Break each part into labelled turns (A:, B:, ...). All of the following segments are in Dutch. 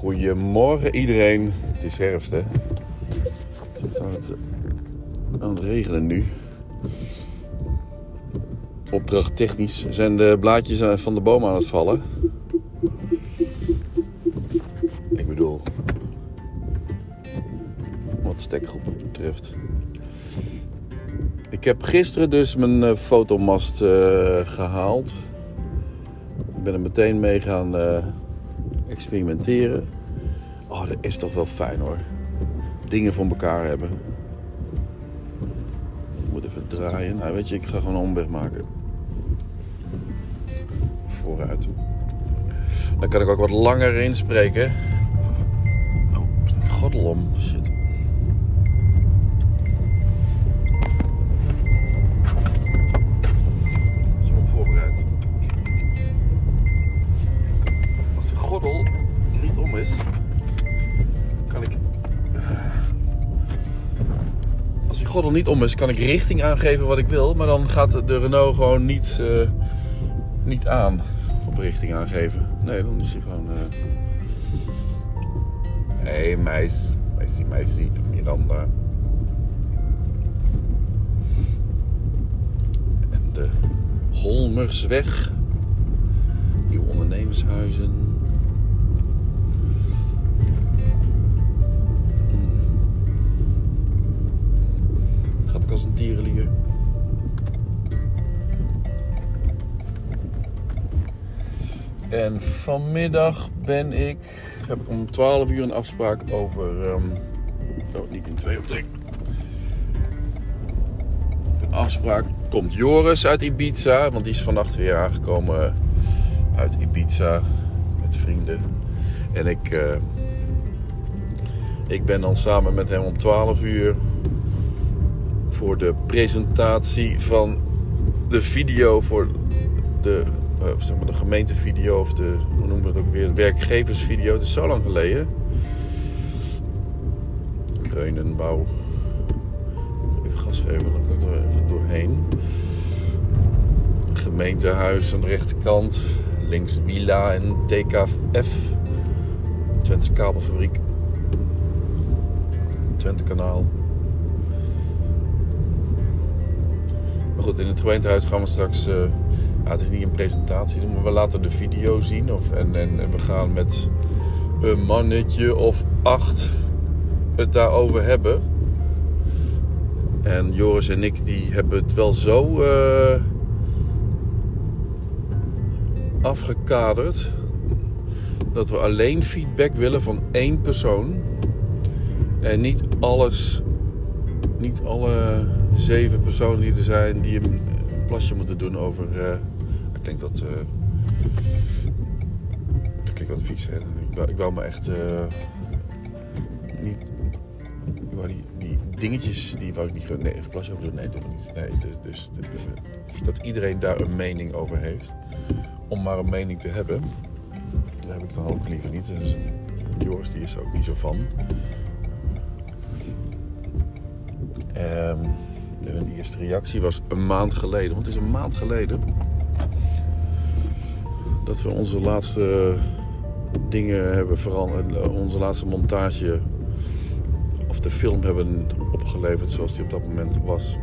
A: Goedemorgen iedereen. Het is herfst hè. Het is aan het, aan het regenen nu. Opdracht technisch zijn de blaadjes van de boom aan het vallen. Ik bedoel, wat stekgroepen betreft. Ik heb gisteren dus mijn eh, fotomast eh, gehaald. Ik ben er meteen mee gaan eh, experimenteren. Oh, dat is toch wel fijn hoor. Dingen voor elkaar hebben. Ik moet even draaien. Nou, weet je, ik ga gewoon een omweg maken. Vooruit. Dan kan ik ook wat langer inspreken. Oh? Shit. Gordel niet om is, kan ik. Als die gordel niet om is, kan ik richting aangeven wat ik wil, maar dan gaat de Renault gewoon niet, eh, niet aan op richting aangeven. Nee, dan is hij gewoon. eh hey, meis. Meisje, meisje. Miranda. En de Holmersweg. Nieuwe ondernemershuizen. Als een tierenlier. En vanmiddag ben ik, heb ik om 12 uur een afspraak over. ehm, oh, niet in twee op drie. Een afspraak. Komt Joris uit Ibiza, want die is vannacht weer aangekomen uit Ibiza met vrienden. En ik, eh, ik ben dan samen met hem om 12 uur voor de presentatie van de video voor de, eh, zeg maar de gemeentevideo of de, hoe noemen we het ook weer, de werkgeversvideo. Het is zo lang geleden. Kreunenbouw. Even gas geven, dan kan ik er even doorheen. Gemeentehuis aan de rechterkant. Links Villa en TKF. Twente kabelfabriek. Twente kanaal. Goed, in het gemeentehuis gaan we straks. eh, het is niet een presentatie maar we laten de video zien. Of, en, en, en we gaan met een mannetje of acht het daarover hebben. En Joris en ik die hebben het wel zo eh, afgekaderd dat we alleen feedback willen van één persoon. En niet alles, niet alle zeven personen die er zijn die een plasje moeten doen over. eh ik denk dat. eh dat klinkt wat vies, hè? Ik wou, ik me echt. eh, niet. Die, dingetjes, die wou ik niet. Nee, een plasje over doen. Nee, doe niet. Nee, dus, dus, dus dat iedereen daar een mening over heeft. Om maar een mening te hebben. Daar heb ik dan ook liever niet. Dus Joris die is er ook niet zo van. Ehm, de eerste reactie was een maand geleden. Want het is een maand geleden dat we onze laatste dingen hebben veranderd. Onze laatste montage of de film hebben opgeleverd zoals die op dat moment was.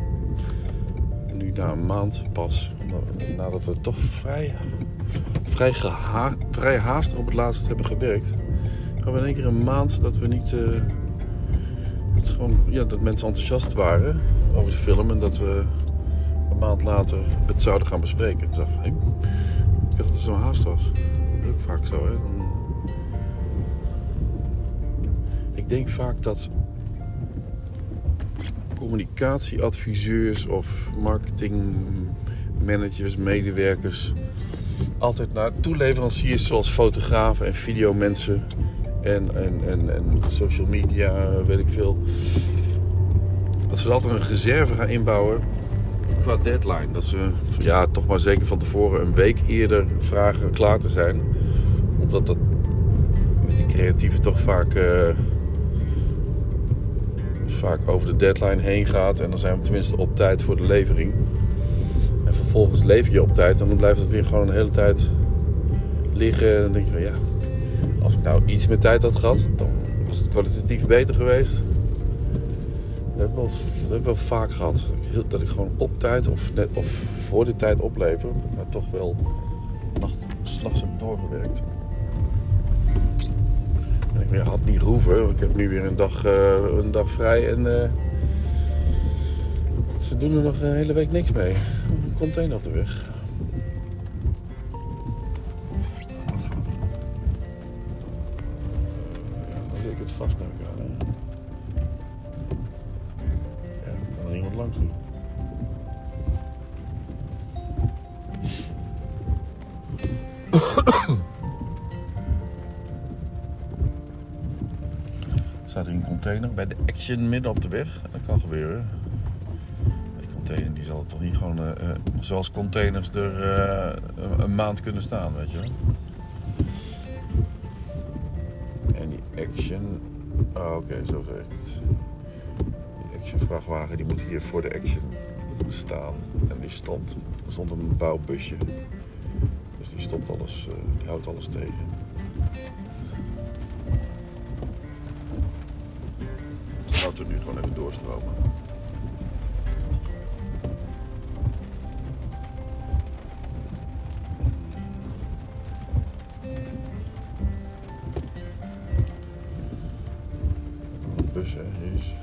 A: Nu na een maand pas, nadat we toch vrij, vrij, vrij haastig op het laatst hebben gewerkt, gaan we in één keer een maand dat we niet. eh, dat, gewoon, ja, dat mensen enthousiast waren over de film en dat we een maand later het zouden gaan bespreken. Toen dacht ik, ik dacht dat het zo haast was. Dat is ook vaak zo. Hè? Ik denk vaak dat communicatieadviseurs of marketingmanagers, medewerkers altijd naar toeleveranciers zoals fotografen en videomensen en, en, en, en social media, weet ik veel. Dat ze altijd een reserve gaan inbouwen qua deadline. Dat ze ja, toch maar zeker van tevoren een week eerder vragen klaar te zijn. Omdat dat met die creatieven toch vaak, eh, vaak over de deadline heen gaat. En dan zijn we tenminste op tijd voor de levering. En vervolgens lever je op tijd en dan blijft het weer gewoon een hele tijd liggen. En dan denk je van ja, Als ik nou iets meer tijd had gehad, dan was het kwalitatief beter geweest. Dat heb wel, wel vaak gehad. Dat ik, gewoon op tijd of, net, of voor de tijd oplever, maar toch wel nacht, s'nachts heb doorgewerkt. En ik had niet hoeven, ik heb nu weer een dag, eh, een dag vrij en eh, ze doen er nog een hele week niks mee. Een container op de weg. Staat hier een container bij de Action midden op de weg. Dat kan gebeuren. Die container die zal toch niet gewoon eh, eh, zoals containers er eh, een- maand kunnen staan, weet je wel. En die Action... Oh, oké, zo werkt het. Die Action vrachtwagen die moet hier voor de Action staan. En die stond, stond een bouwbusje. Dus die stopt alles, eh, die houdt alles tegen. Laten we nu gewoon even doorstromen. Jezus.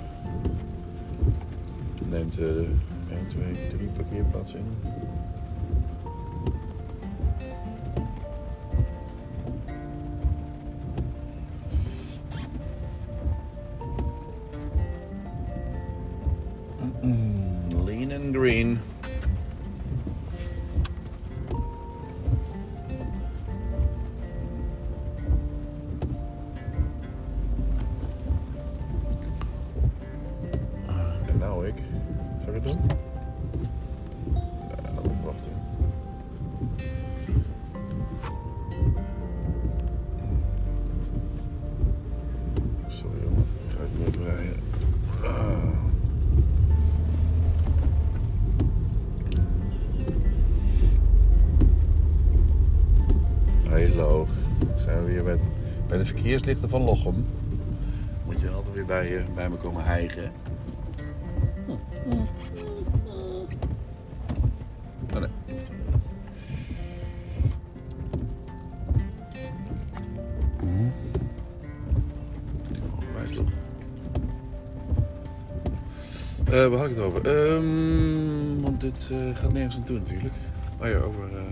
A: Neemt eh 1, 2, 3 parkeerplaatsen in. green. Uh, and now, Wig. Is everything? Hallo, zijn we weer bij de verkeerslichten van Lochem. Moet je altijd weer bij, bij me komen hijgen. Oh, nee. Eh, waar had ik het over? Ehm, want dit eh, gaat nergens naartoe natuurlijk. Oh ja, over eh,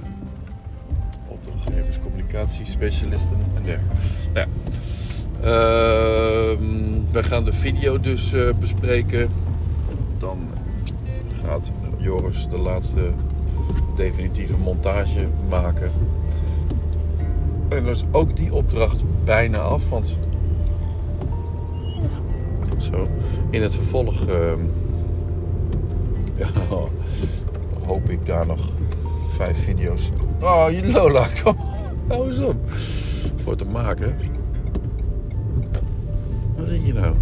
A: opdrachtgevers, communicatiespecialisten en dergelijke. Nou. Ehm, we gaan de video dus eh, bespreken. Dan gaat Joris de laatste definitieve montage maken. En dan is ook die opdracht bijna af, want zo, in het vervolg ehm, ja, hoop ik daar nog vijf video's. Oh, je Lola, kom hou eens op. Voor te maken. Wat denk je nou?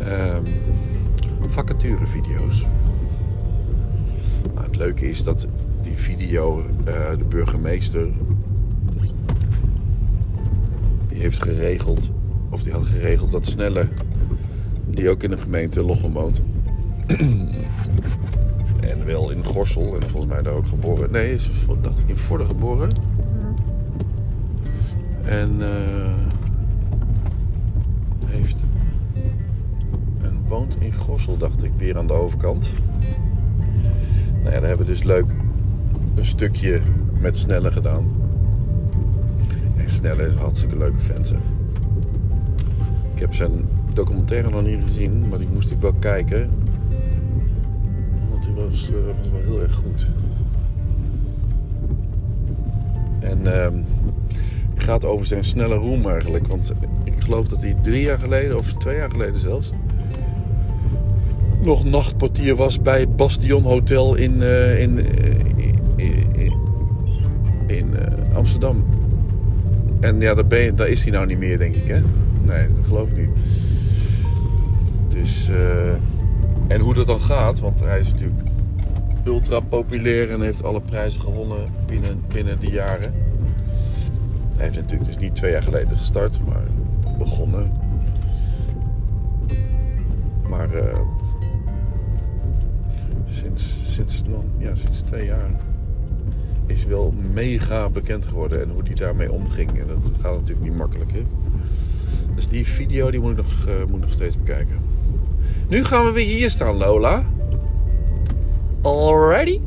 A: Ehm vacaturevideo's. Nou, het leuke is dat die video eh, de burgemeester heeft geregeld, of die had geregeld dat Snelle, die ook in de gemeente Lochem woont, en wel in Gorsel en volgens mij daar ook geboren. Nee, is dacht ik in Vorden geboren. En eh, heeft en woont in Gorsel, dacht ik, weer aan de overkant. Nou ja, daar hebben we dus leuk een stukje met Snelle gedaan. En Snelle is een hartstikke leuke zeg. Ik heb zijn documentaire nog niet gezien, maar die moest ik wel kijken. Want die was, eh, wel heel erg goed. En ehm het gaat over zijn snelle roem eigenlijk. Want ik geloof dat hij drie jaar geleden, of twee jaar geleden zelfs... nog nachtportier was bij Bastion Hotel in, eh, in, eh, in, in, Amsterdam. En ja, daar, daar is hij nou niet meer, denk ik, hè? Nee, dat geloof ik niet. Eh, en hoe dat dan gaat, want hij is natuurlijk ultra populair en heeft alle prijzen gewonnen binnen, binnen die jaren. Hij heeft natuurlijk dus niet twee jaar geleden gestart, maar begonnen. Maar uh, sinds, sinds, ja, sinds twee jaar is wel mega bekend geworden. En hoe die daarmee omging. En dat gaat natuurlijk niet makkelijk. Hè? Dus die video die moet ik nog, uh, moet nog steeds bekijken. Nu gaan we weer hier staan, Lola. Alrighty.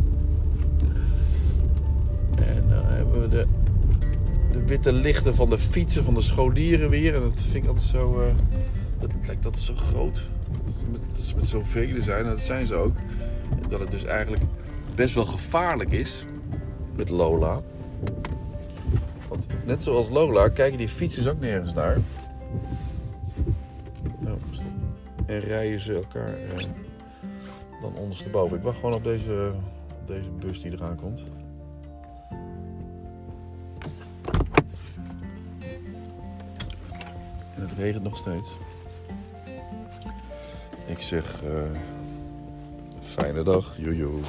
A: En dan hebben we de, de witte lichten van de fietsen van de scholieren weer. En dat vind ik altijd zo. Uh, het lijkt dat zo groot. Dat ze met zoveel zijn. En dat zijn ze ook. Dat het dus eigenlijk best wel gevaarlijk is met Lola. Want net zoals Lola kijken die fietsers ook nergens naar. En rijden ze elkaar eh, dan ondersteboven. Ik wacht gewoon op deze, deze bus die eraan komt. En het regent nog steeds. Ik zeg, uh, fijne dag, jojo.